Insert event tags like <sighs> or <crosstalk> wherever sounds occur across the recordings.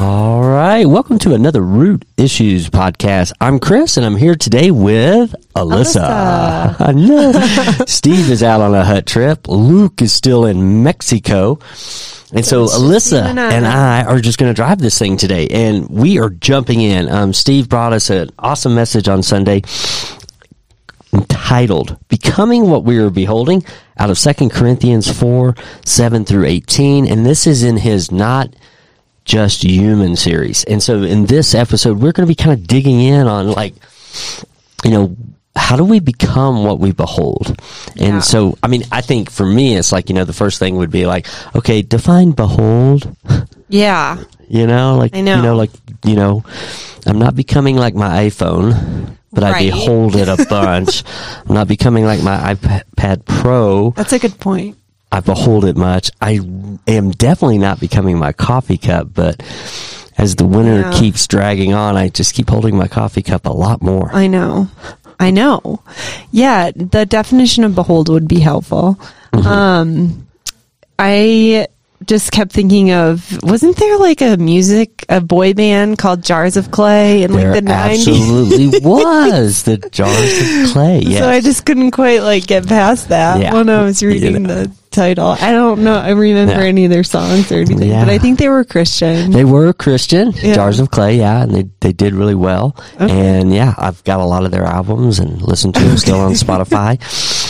All right, welcome to another Root Issues podcast. I'm Chris, and I'm here today with Alyssa. <laughs> I know. Steve is out on a hut trip. Luke is still in Mexico. And so Alyssa and I. and I are just going to drive this thing today, and we are jumping in. Um, Steve brought us an awesome message on Sunday entitled Becoming What We Are Beholding out of 2 Corinthians 4 7 through 18. And this is in his Not Just Human series. And so in this episode, we're going to be kind of digging in on like, you know, how do we become what we behold? And Yeah. so, I mean, I think for me, it's like, you know, the first thing would be like, okay, define behold. <laughs> Yeah. You know, like I know. you know, like you know, I'm not becoming like my iPhone, but I behold it a <laughs> bunch. I'm not becoming like my iPad Pro. That's a good point. I behold it much. I am definitely not becoming my coffee cup, but as the winter Yeah. keeps dragging on, I just keep holding my coffee cup a lot more. I know. I know. Yeah, the definition of behold would be helpful. Mm-hmm. Um I just kept thinking of wasn't there like a music a boy band called Jars of Clay in like the 90s? absolutely <laughs> was the jars of clay. Yes. So I just couldn't quite like get past that Yeah. when I was reading Yeah. the title. I don't know. I remember Yeah. any of their songs or anything, Yeah. but I think they were Christian. They were Christian, Yeah. Jars of Clay, yeah, and they, they did really well. And yeah, I've got a lot of their albums and listened to them <laughs> still on Spotify.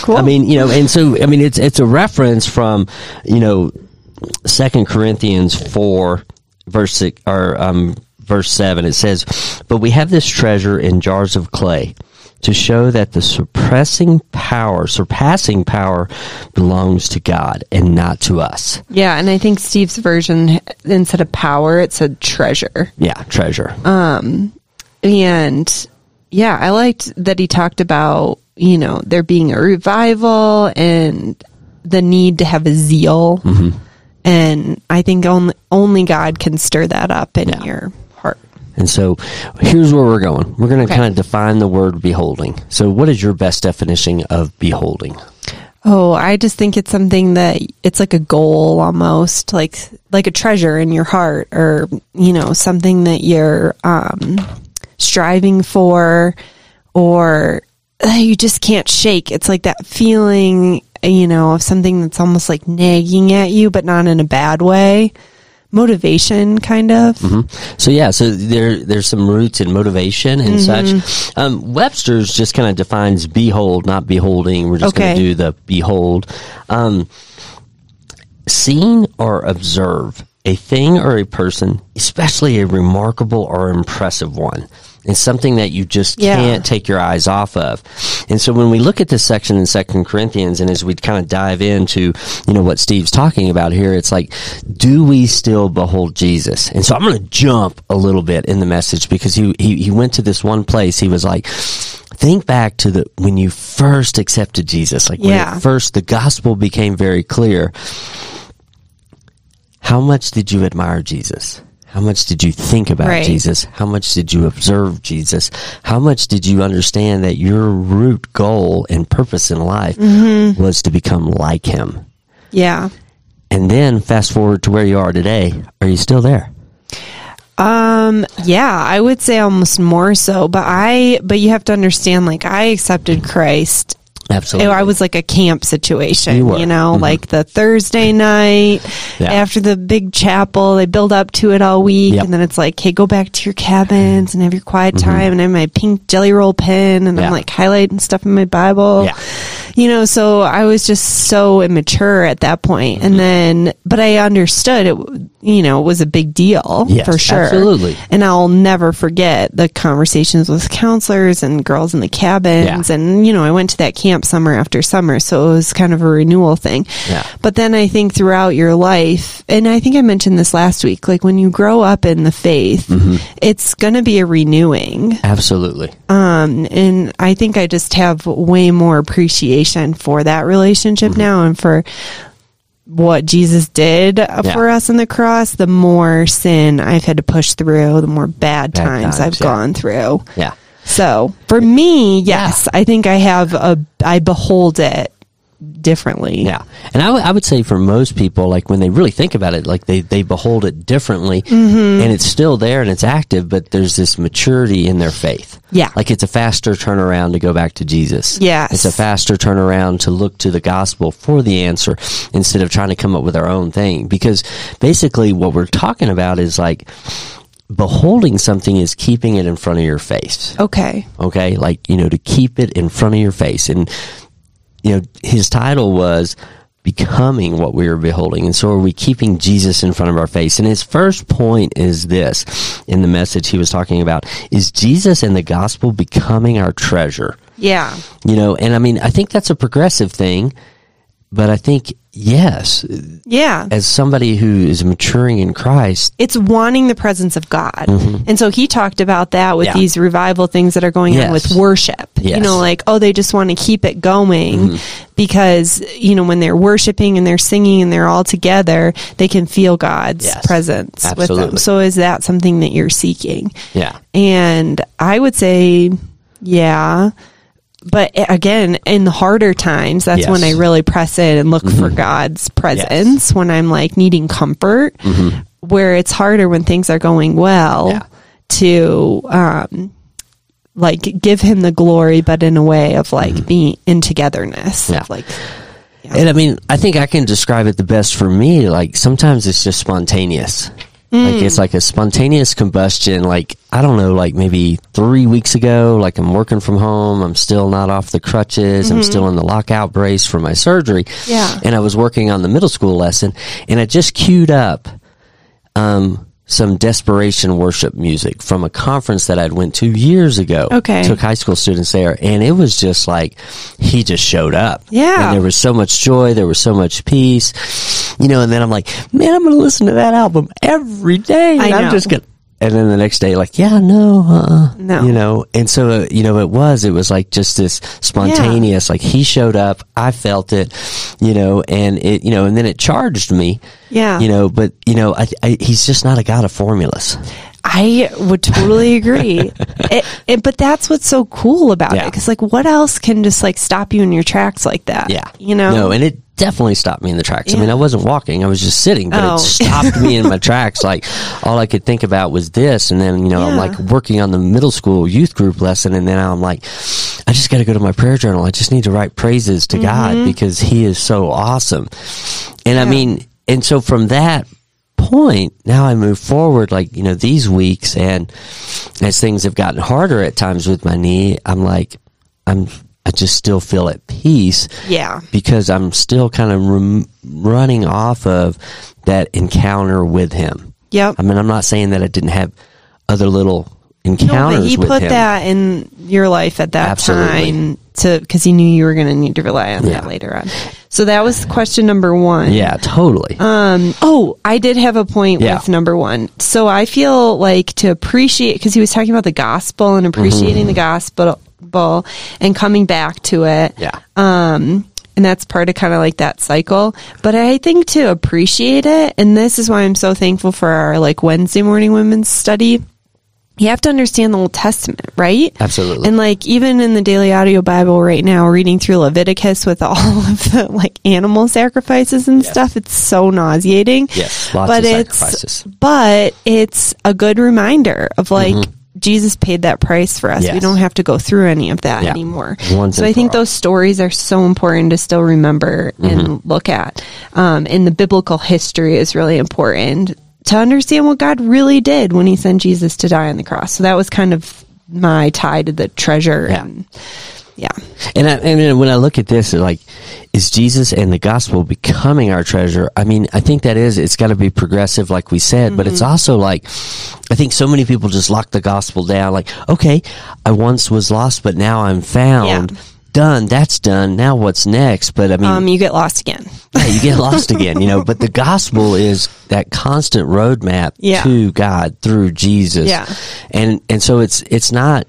Cool. I mean, you know, and so I mean, it's it's a reference from you know Second Corinthians four verse six, or um, verse seven. It says, "But we have this treasure in jars of clay." To show that the suppressing power, surpassing power, belongs to God and not to us. yeah, and I think Steve's version instead of power, it said treasure. Yeah, treasure. Um, And yeah, I liked that he talked about, you know, there being a revival and the need to have a zeal. Mm-hmm. And I think only, only God can stir that up in Yeah. your heart. And so here's where we're going. We're going to Okay. kind of define the word beholding. So what is your best definition of beholding? Oh, I just think it's something that it's like a goal almost, like like a treasure in your heart, or you know, something that you're um, striving for, or uh, you just can't shake. It's like that feeling, you know, of something that's almost like nagging at you, but not in a bad way. Motivation, kind of. So yeah, so there there's some roots in motivation and Mm-hmm. such. Um, Webster's just kind of defines behold, not beholding. We're just going to do the behold. Um, seen or observe a thing or a person, especially a remarkable or impressive one. It's something that you just Yeah. can't take your eyes off of. And so when we look at this section in Second Corinthians and as we kind of dive into, you know, what Steve's talking about here, it's like, do we still behold Jesus? And so I'm going to jump a little bit in the message because he, he, he went to this one place. He was like, think back to the, when you first accepted Jesus, like when Yeah. at first the gospel became very clear. How much did you admire Jesus? How much did you think about Right. Jesus? How much did you observe Jesus? How much did you understand that your root goal and purpose in life Mm-hmm. was to become like him? Yeah. And then fast forward to where you are today. Are you still there? Um, yeah, I would say almost more so, but I, but you have to understand, like, I accepted Christ Absolutely. I was like a camp situation, You you, were. Mm-hmm. know, like the Thursday night Yeah. after the big chapel, they build up to it all week. Yep. And then it's like, hey, go back to your cabins and have your quiet time. And I have my pink jelly roll pen and Mm-hmm. Yeah. I'm like highlighting stuff in my Bible. Yeah. You know, so I was just so immature at that point. Mm-hmm. And then, but I understood it, you know, it was a big deal Yes, for sure. absolutely. And I'll never forget the conversations with counselors and girls in the cabins. Yeah. And, you know, I went to that camp summer after summer. So it was kind of a renewal thing. Yeah. But then I think throughout your life, and I think I mentioned this last week, like when you grow up in the faith, Mm-hmm. it's going to be a renewing. Absolutely. Um, and I think I just have way more appreciation for that relationship Mm-hmm. now and for what Jesus did Yeah. for us on the cross, the more sin I've had to push through, the more bad, Bad times, times, I've yeah. gone through. Yeah. So for me, yes, I think I have a, I behold it differently. Yeah. And I, w- I would say for most people, like when they really think about it, like they, they behold it differently Mm-hmm. and it's still there and it's active, but there's this maturity in their faith. Yeah. Like it's a faster turnaround to go back to Jesus. Yeah. It's a faster turnaround to look to the gospel for the answer instead of trying to come up with our own thing. Because basically what we're talking about is like beholding something is keeping it in front of your face. Okay. Okay. Like, you know, to keep it in front of your face. And, you know, his title was becoming what we are beholding. And so are we keeping Jesus in front of our face? And his first point is this in the message he was talking about is Jesus and the gospel becoming our treasure. Yeah. You know, and I mean, I think that's a progressive thing, but I think, yes, Yeah. as somebody who is maturing in Christ, it's wanting the presence of God. And so he talked about that with Mm-hmm. Yeah. these revival things that are going on with worship. You Yes. Mm-hmm. know, like, oh, they just want to keep it going because, you know, when they're worshiping and they're singing and they're all together, they can feel God's Yes. presence with them. So is that something that you're seeking? yeah. And I would say, yeah. But again, in the harder times, that's Yes. Mm-hmm. when I really press in and look for God's presence when I'm like needing comfort, where it's harder when things are going well Mm-hmm. Yeah. to, um, like give him the glory, but in a way of like being in togetherness. Mm-hmm. Yeah. Like, And I mean, I think I can describe it the best for me. Like sometimes it's just spontaneous. Like it's like a spontaneous combustion. Like, I don't know, like maybe three weeks ago, like I'm working from home. I'm still not off the crutches. I'm still in the lockout brace for my surgery. Yeah. And I was working on the middle school lesson and I just queued up, um, some desperation worship music from a conference that I'd went to years ago. Okay. Took high school students there and it was just like, he just showed up. Yeah. And there was so much joy. There was so much peace, you know, and then I'm like, man, I'm going to listen to that album every day. And I am just going to, and then the next day, like, yeah, no, uh, No. you know, and so, uh, you know, it was, it was like just this spontaneous, like he showed up, I felt it, you know, and it, you know, and then it charged me, Yeah. you know, but, you know, I, I, he's just not a god of formulas. I would totally <laughs> agree. <laughs> it, it, but that's what's so cool about it. Because, like, what else can just like stop you in your tracks like that? Yeah. You know? No, and it definitely stopped me in the tracks. I mean, I wasn't walking, I was just sitting, but Oh. it stopped me in my <laughs> tracks. Like, all I could think about was this. And then, you know, I'm like working on the middle school youth group lesson. And then I'm like, I just got to go to my prayer journal. I just need to write praises to Mm-hmm. God because He is so awesome. And I mean, and so from that point, now I move forward, like, you know, these weeks and as things have gotten harder at times with my knee, I'm like, I'm, I just still feel at peace yeah. because I'm still kind of rem- running off of that encounter with him. Yep. I mean, I'm not saying that I didn't have other little No, encounters but he put him. that in your life at that Absolutely. time to because he knew you were going to need to rely on Yeah. that later on. So that was question number one. Yeah, totally. Um. Oh, I did have a point Yeah. with number one. So I feel like to appreciate because he was talking about the gospel and appreciating the gospel and coming back to it. yeah. Um, and that's part of kind of like that cycle. But I think to appreciate it, and this is why I'm so thankful for our like Wednesday morning women's study. You have to understand the Old Testament, right? Absolutely. And like even in the daily audio Bible right now, reading through Leviticus with <laughs> all of the like animal sacrifices and stuff, it's so nauseating. Yes, lots but of it's sacrifices. but it's a good reminder of like Jesus paid that price for us. We Mm-hmm. Don't have to go through any of that Yeah. anymore. Once so I think those stories are so important to still remember Mm-hmm. and look at. Um, and the biblical history is really important to understand what God really did when He sent Jesus to die on the cross. So that was kind of my tie to the treasure. Yeah. And, yeah. And I, and when I look at this, like, is Jesus and the gospel becoming our treasure? I mean, I think that is, it's got to be progressive, like we said, but Mm-hmm. it's also like, I think so many people just lock the gospel down. Like, okay, I once was lost, but now I'm found. Yeah. Done. That's done. Now what's next? But I mean, Um, you get lost again. <laughs> yeah, you get lost again, you know, but the gospel is that constant roadmap Yeah. to God through Jesus. Yeah. And, and so it's, it's not,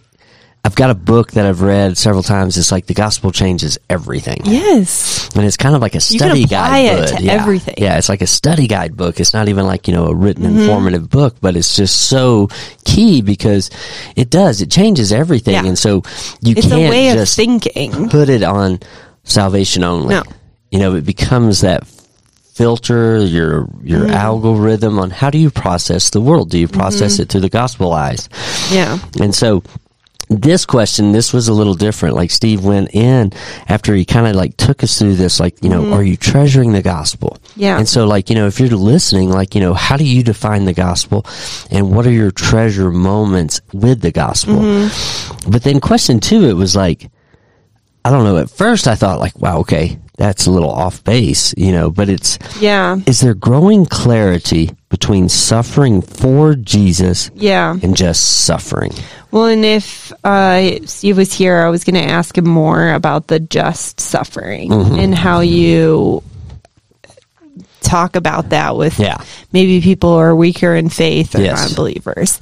I've got a book that I've read several times. It's like the gospel changes everything. Yes. And it's kind of like a study guide book. yeah. everything. Yeah, it's like a study guide book. It's not even like, you know, a written Mm-hmm. informative book, but it's just so key because it does. It changes everything. Yeah. And so you It's can't a way of just thinking. put it on salvation only. No. you know, it becomes that filter, your your algorithm on how do you process the world? Do you process it through the gospel eyes? Yeah. And so this question, this was a little different. Like Steve went in after he kind of like took us through this, like, you know, mm-hmm. are you treasuring the gospel? Yeah. And so like, you know, if you're listening, like, you know, how do you define the gospel and what are your treasure moments with the gospel? Mm-hmm. But then question two, it was like, I don't know. At first I thought like, wow, okay, that's a little off base, you know, but it's, Yeah. is there growing clarity between suffering for Jesus Yeah. and just suffering? Well, and if uh, Steve was here, I was going to ask him more about the just suffering Mm-hmm. and how you talk about that with Yeah. maybe people who are weaker in faith or Yes. non-believers.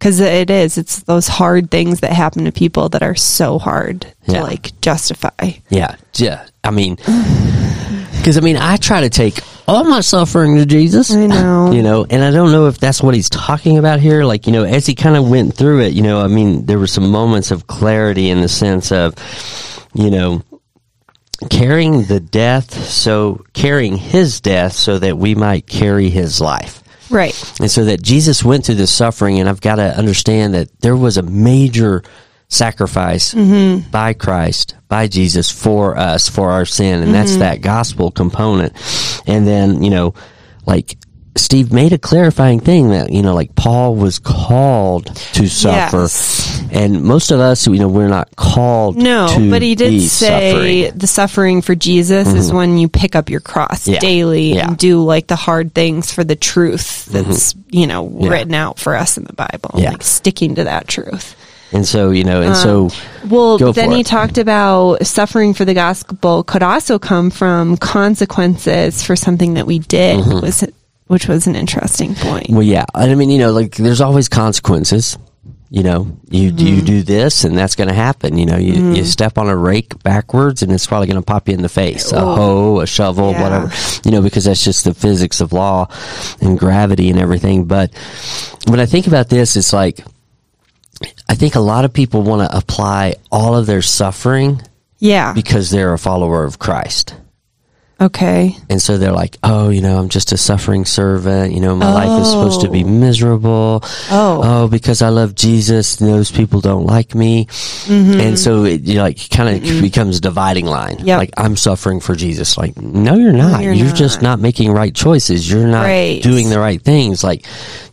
Because it is, it's those hard things that happen to people that are so hard Yeah. to like justify. Yeah, yeah. I mean, because I mean, I try to take all my suffering to Jesus. I know. you know, and I don't know if that's what he's talking about here. Like, you know, as he kind of went through it, you know, I mean, there were some moments of clarity in the sense of, you know, carrying the death, so carrying his death, so that we might carry his life. Right. And so that Jesus went through this suffering, and I've got to understand that there was a major sacrifice mm-hmm. by Christ, by Jesus for us, for our sin. And that's mm-hmm. that gospel component. And then, you know, like, Steve made a clarifying thing that, you know, like Paul was called to suffer. Yes. And most of us, you know, we're not called No, but he did say suffering. the suffering for Jesus is when you pick up your cross Mm-hmm. Yeah. daily Yeah. and do like the hard things for the truth that's, you know, Mm-hmm. Yeah. written out for us in the Bible. Yeah. Like sticking to that truth. And so, you know, and so, Well, then he it. talked about suffering for the gospel could also come from consequences for something that we did, Mm-hmm. was which was an interesting point. Well, yeah. I mean, you know, like there's always consequences. You know, you Mm-hmm. you do this, and that's going to happen. You know, you, you step on a rake backwards, and it's probably going to pop you in the face. A Oh. hoe, a shovel, Yeah. whatever. You know, because that's just the physics of law and gravity and everything. But when I think about this, it's like I think a lot of people want to apply all of their suffering Yeah. because they're a follower of Christ. Okay. And so they're like, oh, you know, I'm just a suffering servant. You know, my life is supposed to be miserable. Oh. Oh, because I love Jesus, those people don't like me. And so it you know, like kind of becomes a dividing line. Mm-hmm. Yep. Like I'm suffering for Jesus. Like, no, you're not. you're you're just not. not making right choices. You're not Right. doing the right things. Like,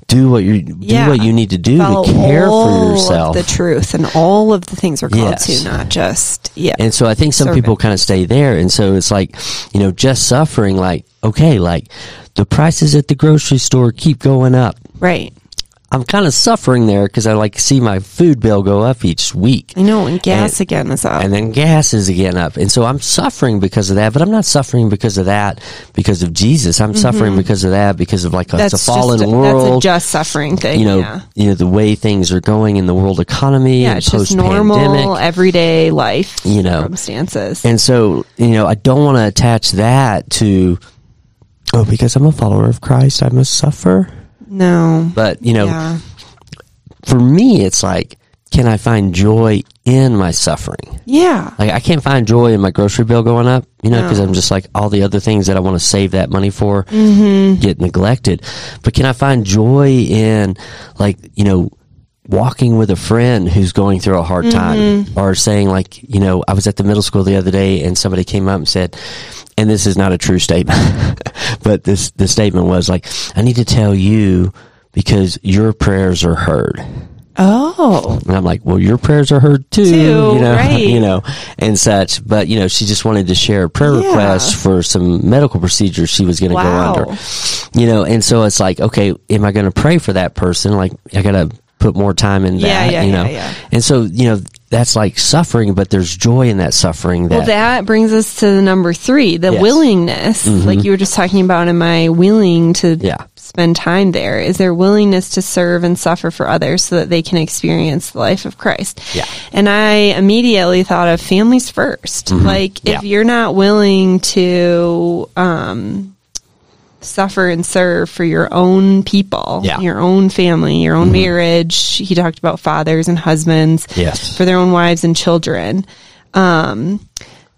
do what you do Yeah. what you need to do Follow to care for yourself. the truth and all of the things we're called Yes. to, not just yeah. And so I think some Servant. people kind of stay there. And so it's like, you know, just suffering, like, okay, like the prices at the grocery store keep going up. right. I'm kind of suffering there because I like see my food bill go up each week. I know, and gas And- again is up. And then gas is again up. And so I'm suffering because of that, but I'm not suffering because of that because of Jesus. I'm mm-hmm. suffering because of that because of like that's it's a fallen just a, world. That's a just suffering thing. you know, yeah. you know, the way things are going in the world economy Yeah, and it's just post normal everyday life You know. circumstances. And so, you know, I don't want to attach that to, oh, because I'm a follower of Christ, I must suffer. No. But, you know, yeah. for me, it's like, can I find joy in my suffering? Yeah. Like, I can't find joy in my grocery bill going up, you know, because No. I'm just like, all the other things that I want to save that money for Mm-hmm. get neglected. But can I find joy in, like, you know, walking with a friend who's going through a hard time Mm-hmm. or saying like you know i was at the middle school the other day and somebody came up and said and this is not a true statement <laughs> but this the statement was like i need to tell you because your prayers are heard Oh. and I'm like, well, your prayers are heard too, Too, you know, <laughs> right. you know, and such. But you know, she just wanted to share a prayer Yeah. request for some medical procedures she was going to Wow. go under, you know. And so it's like, okay, am I going to pray for that person? Like, I got to put more time in that, yeah, you know. yeah, yeah. And so, you know, that's like suffering, but there's joy in that suffering. That, Well, that brings us to the number three, the Yes. willingness. Like you were just talking about, am I willing to Yeah. spend time there? Is there willingness to serve and suffer for others so that they can experience the life of Christ? Yeah. And I immediately thought of families 1st Like if Mm-hmm. Yeah. you're not willing to, um, suffer and serve for your own people, Yeah. your own family, your own marriage. He talked about fathers and husbands Yes. for their own wives and children. Um,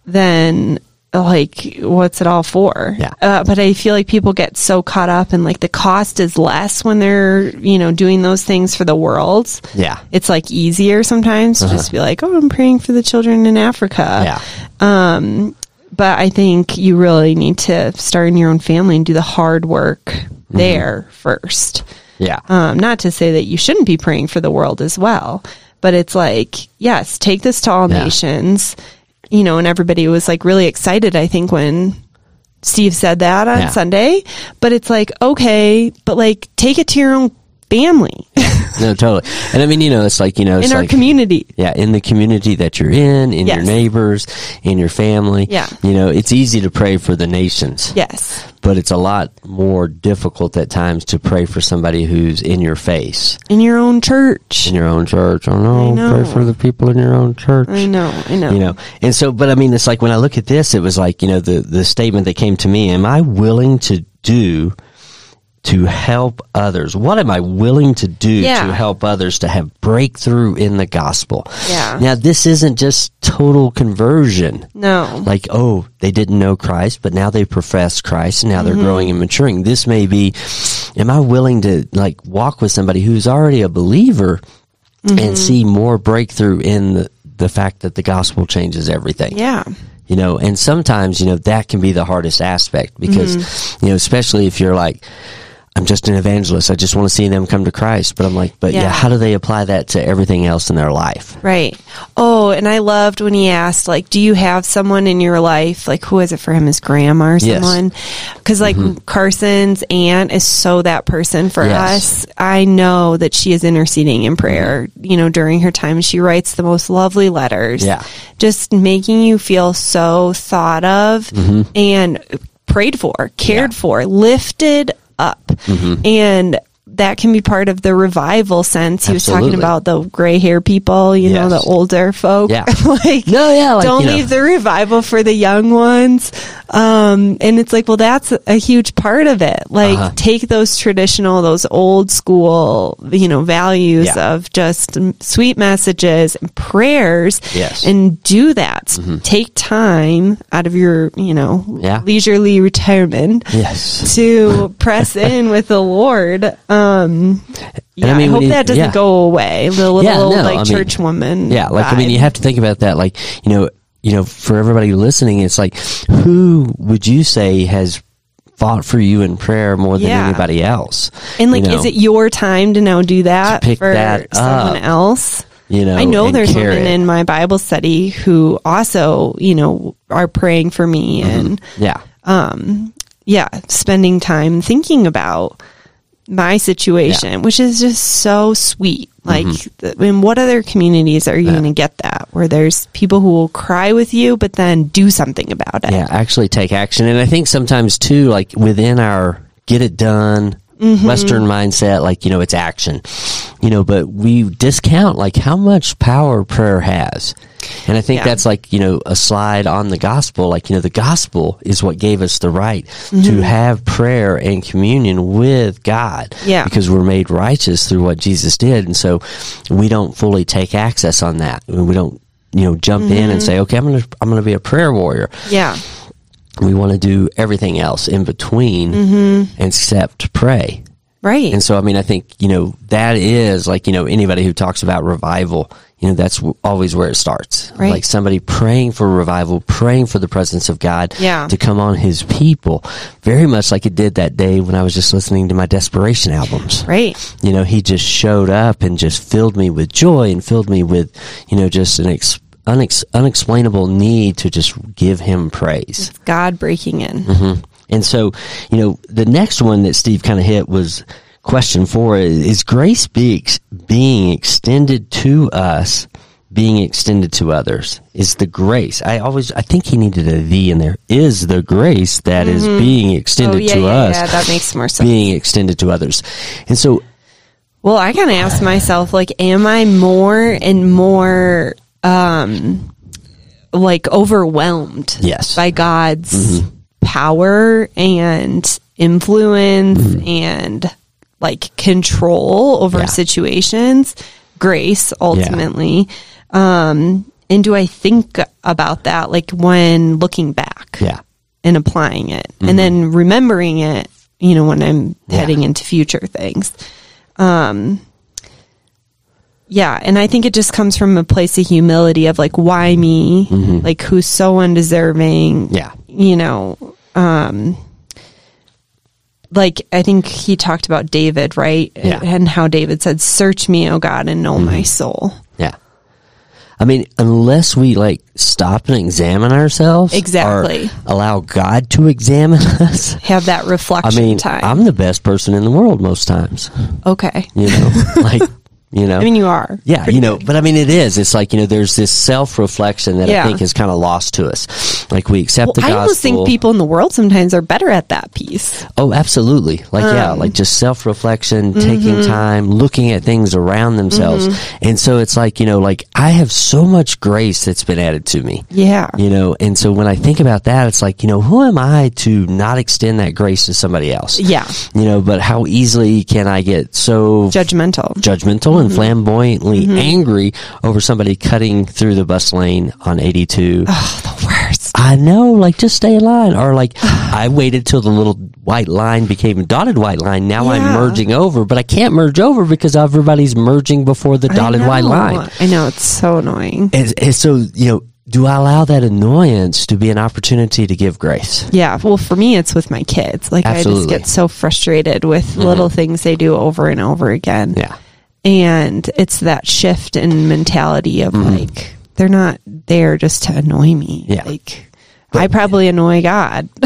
then like what's it all for Yeah. uh, but i feel like people get so caught up and like the cost is less when they're you know doing those things for the world Yeah. it's like easier sometimes to just be like oh i'm praying for the children in africa Yeah. um but i think you really need to start in your own family and do the hard work Mm-hmm. there first Yeah. um, not to say that you shouldn't be praying for the world as well, but it's like, yes, take this to all Yeah. nations, you know, and everybody was like really excited, I think, when Steve said that on Yeah. Sunday. But it's like, okay, but like take it to your own family <laughs> no, totally. And I mean, you know, it's like, you know, it's in our like, community. Yeah, in the community that you're in, in your neighbors, in your family. Yeah. You know, it's easy to pray for the nations, Yes. but it's a lot more difficult at times to pray for somebody who's in your face, In your own church. in your own church. Oh no, I know. pray for the people in your own church. I know, I know. You know, and so, but I mean, it's like when I look at this, it was like, you know, the, the statement that came to me, am I willing to do to help others? What am I willing to do Yeah. to help others to have breakthrough in the gospel? Yeah. Now, this isn't just total conversion. No. Like, oh, they didn't know Christ, but now they profess Christ and now they're Mm-hmm. growing and maturing. This may be, am I willing to like walk with somebody who's already a believer Mm-hmm. and see more breakthrough in the, the fact that the gospel changes everything? yeah. you know and sometimes you know that can be the hardest aspect because Mm-hmm. you know especially if you're like i'm just an evangelist i just want to see them come to christ but i'm like but yeah. Yeah. how do they apply that to everything else in their life Right. Oh, and I loved when he asked, like, do you have someone in your life? Like, who is it for him? His grandma or Yes. Mm-hmm. someone? Because, like, Carson's aunt is so that person for Yes. us. I know that she is interceding in prayer, you know, during her time. She writes the most lovely letters. Yeah. Just making you feel so thought of and prayed for, cared Mm-hmm. Yeah. for, lifted up. Mm-hmm. And that can be part of the revival sense. He was talking about the gray hair people, you know, the older folk. Yeah. <laughs> like, No, yeah, like, don't you know. leave the revival for the young ones. Um, and it's like, well, that's a huge part of it. Like, Uh-huh. take those traditional, those old school, you know, values Yeah. of just sweet messages and prayers Yes. Mm-hmm. and do that. Take time out of your, you know, Yeah. leisurely retirement yes to press in with the Lord. Um, <laughs> yeah, I I, mean, when hope you- that doesn't yeah. go away. The little Yeah, no, like I mean- church woman. yeah like i mean you have to think about that like you know you know for everybody listening it's like who would you say has fought for you in prayer more than Yeah. anybody else And like, You know, is it your time to now do that To pick for that someone up, else? you know I know there's women it. in my Bible study who also, you know, are praying for me Mm-hmm. and, yeah um, yeah, spending time thinking about my situation, which is just so sweet. Like, Mm-hmm. in what other communities are you going to get that where there's people who will cry with you, but then do something about it? Yeah, actually take action. And I think sometimes too, like within our get it done Mm-hmm. Western mindset, like, you know, it's action, you know, but we discount like how much power prayer has. And I think Yeah. that's like, you know, a slide on the gospel. Like, you know, the gospel is what gave us the right Mm-hmm. to have prayer and communion with God. Yeah. Because we're made righteous through what Jesus did. And so we don't fully take access on that. We don't, you know, jump in Mm-hmm. and say, okay, I'm going to, I'm going to be a prayer warrior Yeah. We want to do everything else in between Mm-hmm. except pray. Right. And so, I mean, I think, you know, that is like, you know, anybody who talks about revival, you know, that's w- always where it starts. Right. Like somebody praying for revival, praying for the presence of God Yeah. to come on his people. Very much like it did that day when I was just listening to my Desperation albums. right. You know, he just showed up and just filled me with joy and filled me with, you know, just an ex- unex- unexplainable need to just give him praise. God breaking in. Mm-hmm. And so, you know, the next one that Steve kind of hit was question four is, grace be ex- being extended to us, being extended to others? Is the grace? I always, I think he needed a the in there. Is the grace that is being Oh, extended yeah, to yeah, us yeah. That makes more sense. being extended to others? And so, Well, I kind of asked myself, like, am I more and more, um, like overwhelmed Yes. by God's Mm-hmm. power and influence Mm-hmm. and like control over Yeah. situations, grace ultimately. Um, and do I think about that like when looking back? Yeah. and applying it and then remembering it, you know, when I'm Yeah. heading into future things. Um, yeah. And I think it just comes from a place of humility of like, why me? Like, who's so undeserving? Yeah. You know, um, like I think he talked about David, right? Yeah. And how David said, "Search me, O God, and know my soul." Yeah. I mean, unless we like stop and examine ourselves, Exactly. or allow God to examine <laughs> us. Have that reflection. I mean, time. I'm the best person in the world most times. okay. You know, <laughs> like you know. I mean, you are. yeah, you know, but I mean, it is. It's like you know, there's this self reflection that Yeah. I think is kind of lost to us. Like we accept Well, the I gospel. almost think people in the world sometimes are better at that piece. Oh, absolutely. Like, yeah, Um, like just self reflection, mm-hmm. taking time, looking at things around themselves. And so it's like, you know, like I have so much grace that's been added to me. Yeah. You know, and so when I think about that, it's like, you know, who am I to not extend that grace to somebody else? Yeah. You know, but how easily can I get so Judgmental. judgmental and mm-hmm. flamboyantly mm-hmm. angry over somebody cutting through the bus lane on 82? Oh, the worst. I know, like just stay in line. Or like I waited till the little white line became a dotted white line. Now I'm merging over, but I can't merge over because everybody's merging before the dotted white line. I know it's so annoying. And, and so, you know, do I allow that annoyance to be an opportunity to give grace? Yeah. Well, for me, it's with my kids. Like I just get so frustrated with mm-hmm. little things they do over and over again. Yeah. And it's that shift in mentality of mm-hmm. like, they're not there just to annoy me. Yeah. Like, I probably annoy God. <laughs>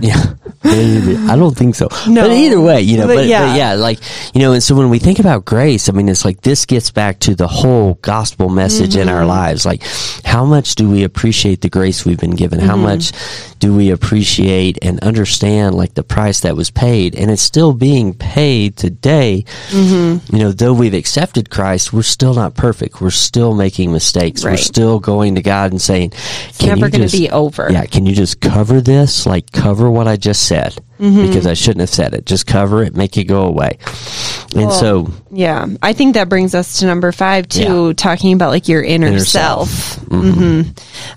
Yeah. Maybe. I don't think so. No. But either way, you know, But but, but yeah. yeah. like, you know, and so when we think about grace, I mean, it's like this gets back to the whole gospel message in Mm-hmm. our lives. Like, how much do we appreciate the grace we've been given? Mm-hmm. How much do we appreciate and understand like the price that was paid? And it's still being paid today. Mm-hmm. You know, though we've accepted Christ, we're still not perfect. We're still making mistakes. We're still going to God and saying, It's can never going to just- be over. yeah, can you just cover this? Like cover what I just said Mm-hmm. because I shouldn't have said it. Just cover it, make it go away. And Well, so, Yeah, I think that brings us to number five too, Yeah. talking about like your inner, Inner self. self. hmm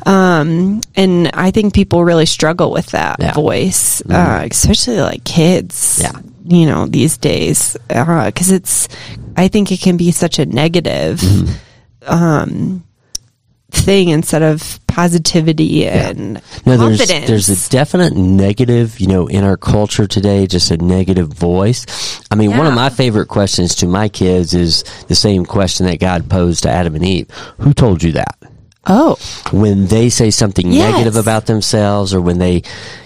Um, and I think people really struggle with that Yeah. voice, uh, especially like kids. Yeah. you know these days because it's. I think it can be such a negative. Um, thing instead of positivity and no, there's confidence. there's a definite negative, you know, in our culture today, just a negative voice. I mean, one of my favorite questions to my kids is the same question that God posed to Adam and Eve: Who told you that? Oh, when they say something Yes. negative about themselves or when they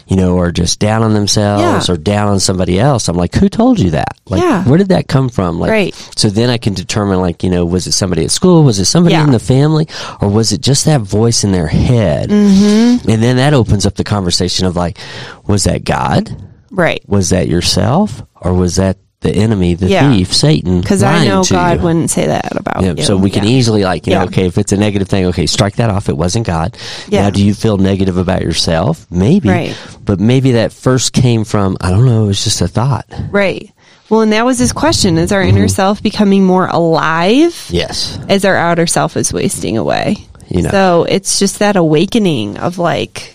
you know are just down on themselves Yeah. or down on somebody else i'm like who told you that like Yeah. where did that come from like Right. so then i can determine like you know was it somebody at school was it somebody Yeah. in the family or was it just that voice in their head mm-hmm. and then that opens up the conversation of like was that god right. was that yourself or was that the enemy the Yeah. thief satan Because I know God you? wouldn't say that about Yeah, you. so we can Yeah. easily like, you know, Yeah. okay, if it's a negative thing, okay, strike that off. It wasn't God. Yeah. Now, do you feel negative about yourself? Maybe. Right. But maybe that first came from, I don't know, it was just a thought. Right. Well, and that was his question: Is our inner Mm-hmm. self becoming more alive Yes. as our outer self is wasting away? You know. So it's just that awakening of like,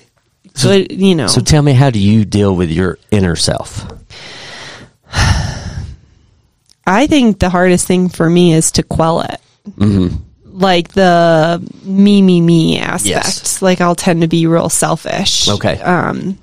good, you know. So tell me, how do you deal with your inner self? <sighs> I think the hardest thing for me is to quell it. Mm-hmm. Like the me, me, me aspect. Yes. Like I'll tend to be real selfish. Okay. Um,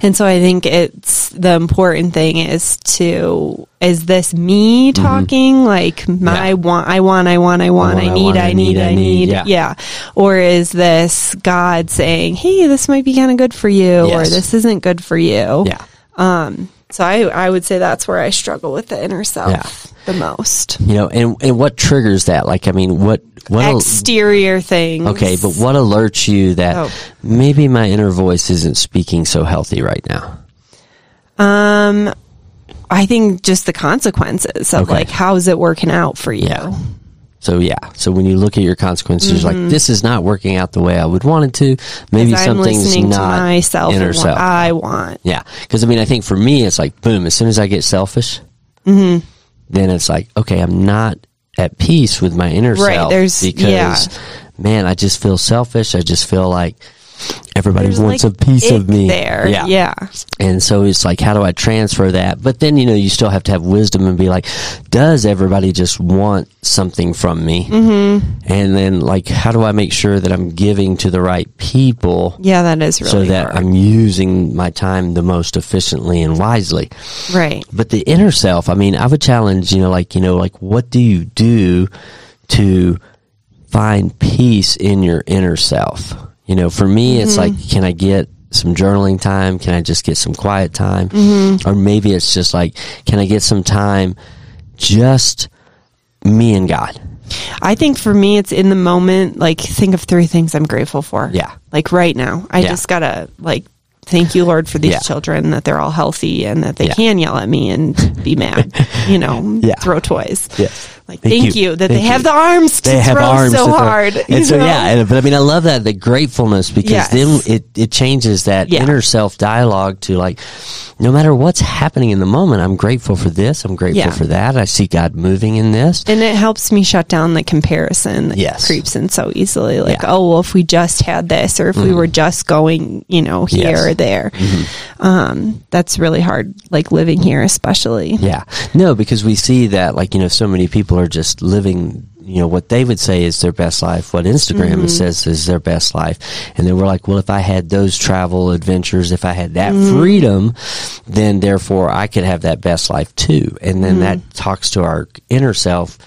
and so I think it's the important thing is to is this me talking like my Mm-hmm. Yeah. want I want I want I want I, want, I need want, I need I need yeah. yeah or is this God saying hey this might be kind of good for you or this isn't good for you Yeah. um so I I would say that's where I struggle with the inner self Yeah. the most You know, and, and what triggers that? Like, I mean, what, what, al- exterior things okay, but what alerts you that Oh. maybe my inner voice isn't speaking so healthy right now? Um, I think just the consequences of Okay. like how's it working out for you. Yeah. So yeah, so when you look at your consequences, you're like this is not working out the way I would want it to. Maybe Mm-hmm. something's not to myself inner and what self. I want. Yeah, because I mean, I think for me, it's like boom. As soon as I get selfish, Mm-hmm. then it's like okay, I'm not at peace with my inner Right, self because yeah. man, I just feel selfish. I just feel like everybody There's, wants like, a piece of me there. Yeah. and so it's like, how do I transfer that? But then, you know, you still have to have wisdom and be like, does everybody just want something from me? Mm-hmm. And then, like, how do I make sure that I'm giving to the right people Yeah, that is really so that hard. I'm using my time the most efficiently and wisely? right. But the inner self, I mean, I would challenge, you know, like, you know, like, what do you do to find peace in your inner self? You know, for me, it's mm-hmm. like, can I get some journaling time? Can I just get some quiet time? Mm-hmm. Or maybe it's just like, can I get some time just me and God? I think for me, it's in the moment. Like, think of three things I'm grateful for. Yeah. Like right now, I Yeah. just gotta like thank you, Lord, for these Yeah. children that they're all healthy and that they Yeah. can yell at me and be mad. <laughs> You know, throw toys. Yes. Like, Thank thank, you. you. that Thank they have you. the arms to they have throw arms so hard. and so know? yeah and- but i mean i love that the gratefulness because Yes. then it, it changes that Yeah. inner self dialogue to like no matter what's happening in the moment i'm grateful for this i'm grateful Yeah. for that i see god moving in this And it helps me shut down the comparison that Yes. creeps in so easily. Like, Yeah. Mm-hmm. oh, well, if we just had this, or if we were just going, you know, here Yes. Mm-hmm. or there, um, that's really hard. Like living here, especially. yeah no because we see that like you know so many people are just living you know what they would say is their best life what instagram Mm-hmm. says is their best life and then we're like well if i had those travel adventures if i had that Mm-hmm. freedom then therefore i could have that best life too and then that Mm-hmm. talks to our inner self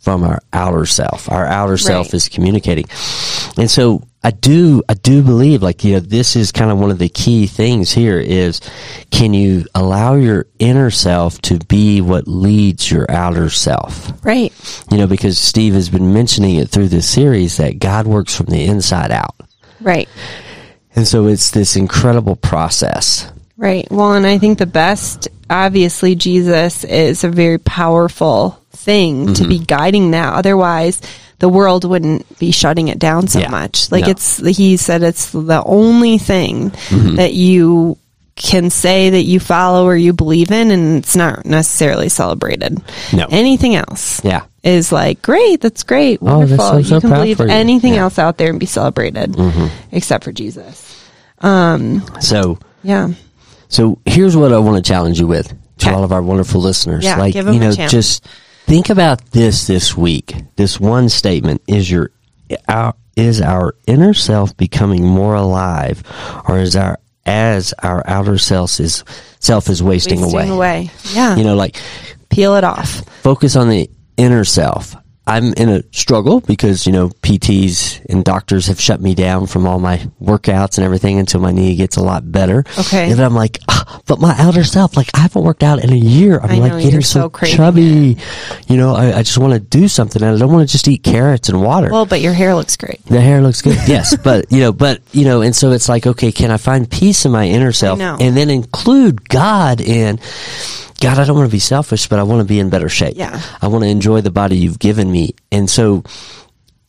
from our outer self our outer self is communicating and so I do, I do believe like, you know, this is kind of one of the key things here is can you allow your inner self to be what leads your outer self? Right. You know, because Steve has been mentioning it through this series that God works from the inside out. Right. And so it's this incredible process. Right. Well, and I think the best, obviously, Jesus is a very powerful thing to Mm-hmm. be guiding that. Otherwise, the world wouldn't be shutting it down so Yeah. much. Like No. it's, he said it's the only thing Mm-hmm. that you can say that you follow or you believe in, and it's not necessarily celebrated. No. Anything else Yeah. is like, great, that's great, Oh, that's wonderful. so- so you can believe you. anything Yeah. else out there and be celebrated, Mm-hmm. except for Jesus. Um, So, Yeah. So here's what I want to challenge you with to Okay. all of our wonderful listeners. Yeah, like, you know, just think about this this week. This one statement is your, our, is our inner self becoming more alive or is our, as our outer self is, self is wasting, Wasting away. Yeah. You know, like Peel it off. focus on the inner self. I'm in a struggle because, you know, PTs and doctors have shut me down from all my workouts and everything until my knee gets a lot better. Okay. And I'm like, ah, but my outer self, like I haven't worked out in a year. I'm I know, like getting you're so, so chubby. You know, I, I just want to do something and I don't want to just eat carrots and water. Well, but your hair looks great. the hair looks good. <laughs> Yes. But, you know, but, you know, and so it's like, okay, can I find peace in my inner self and then include God in, God, I don't want to be selfish, but I want to be in better shape. Yeah. I want to enjoy the body you've given me. And so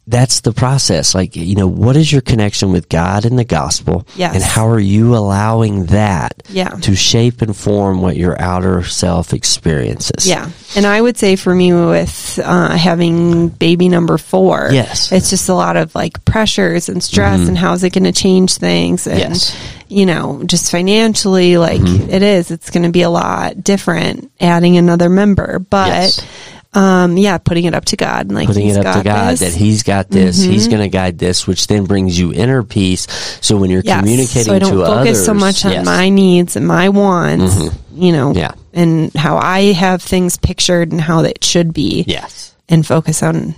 that's the process. Like, you know, what is your connection with God and the gospel? Yes. And how are you allowing that Yeah. to shape and form what your outer self experiences? Yeah. And I would say for me with uh, having baby number four, Yes. Mm-hmm. it's just a lot of like pressures and stress and how is it going to change things? And, Yes. Mm-hmm. you know, just financially, like it is, it's going to be a lot different adding another member. But, Yes. um, yeah, putting it up to God and like Putting it up to God this. Mm-hmm. that He's got this, He's going to guide this, which then brings you inner peace. So when you're Yes. communicating so I don't to focus others, so much on yes. Mm-hmm. my needs and my wants, you know, Yeah. and how I have things pictured and how it should be, Yes. and focus on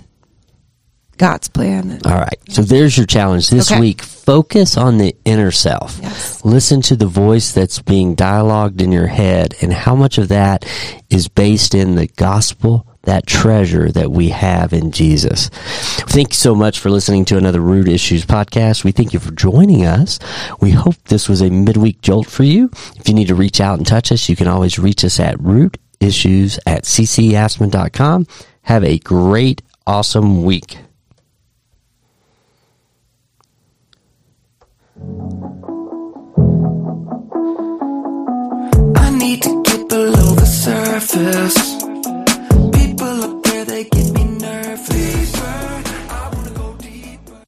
God's plan. All right. So there's your challenge this Okay. week. Focus on the inner self. Yes. Listen to the voice that's being dialogued in your head and how much of that is based in the gospel, that treasure that we have in Jesus. Thank you so much for listening to another Root Issues podcast. We thank you for joining us. We hope this was a midweek jolt for you. If you need to reach out and touch us, you can always reach us at rootissues at ccasman.com. Have a great, awesome week. I need to get below the surface.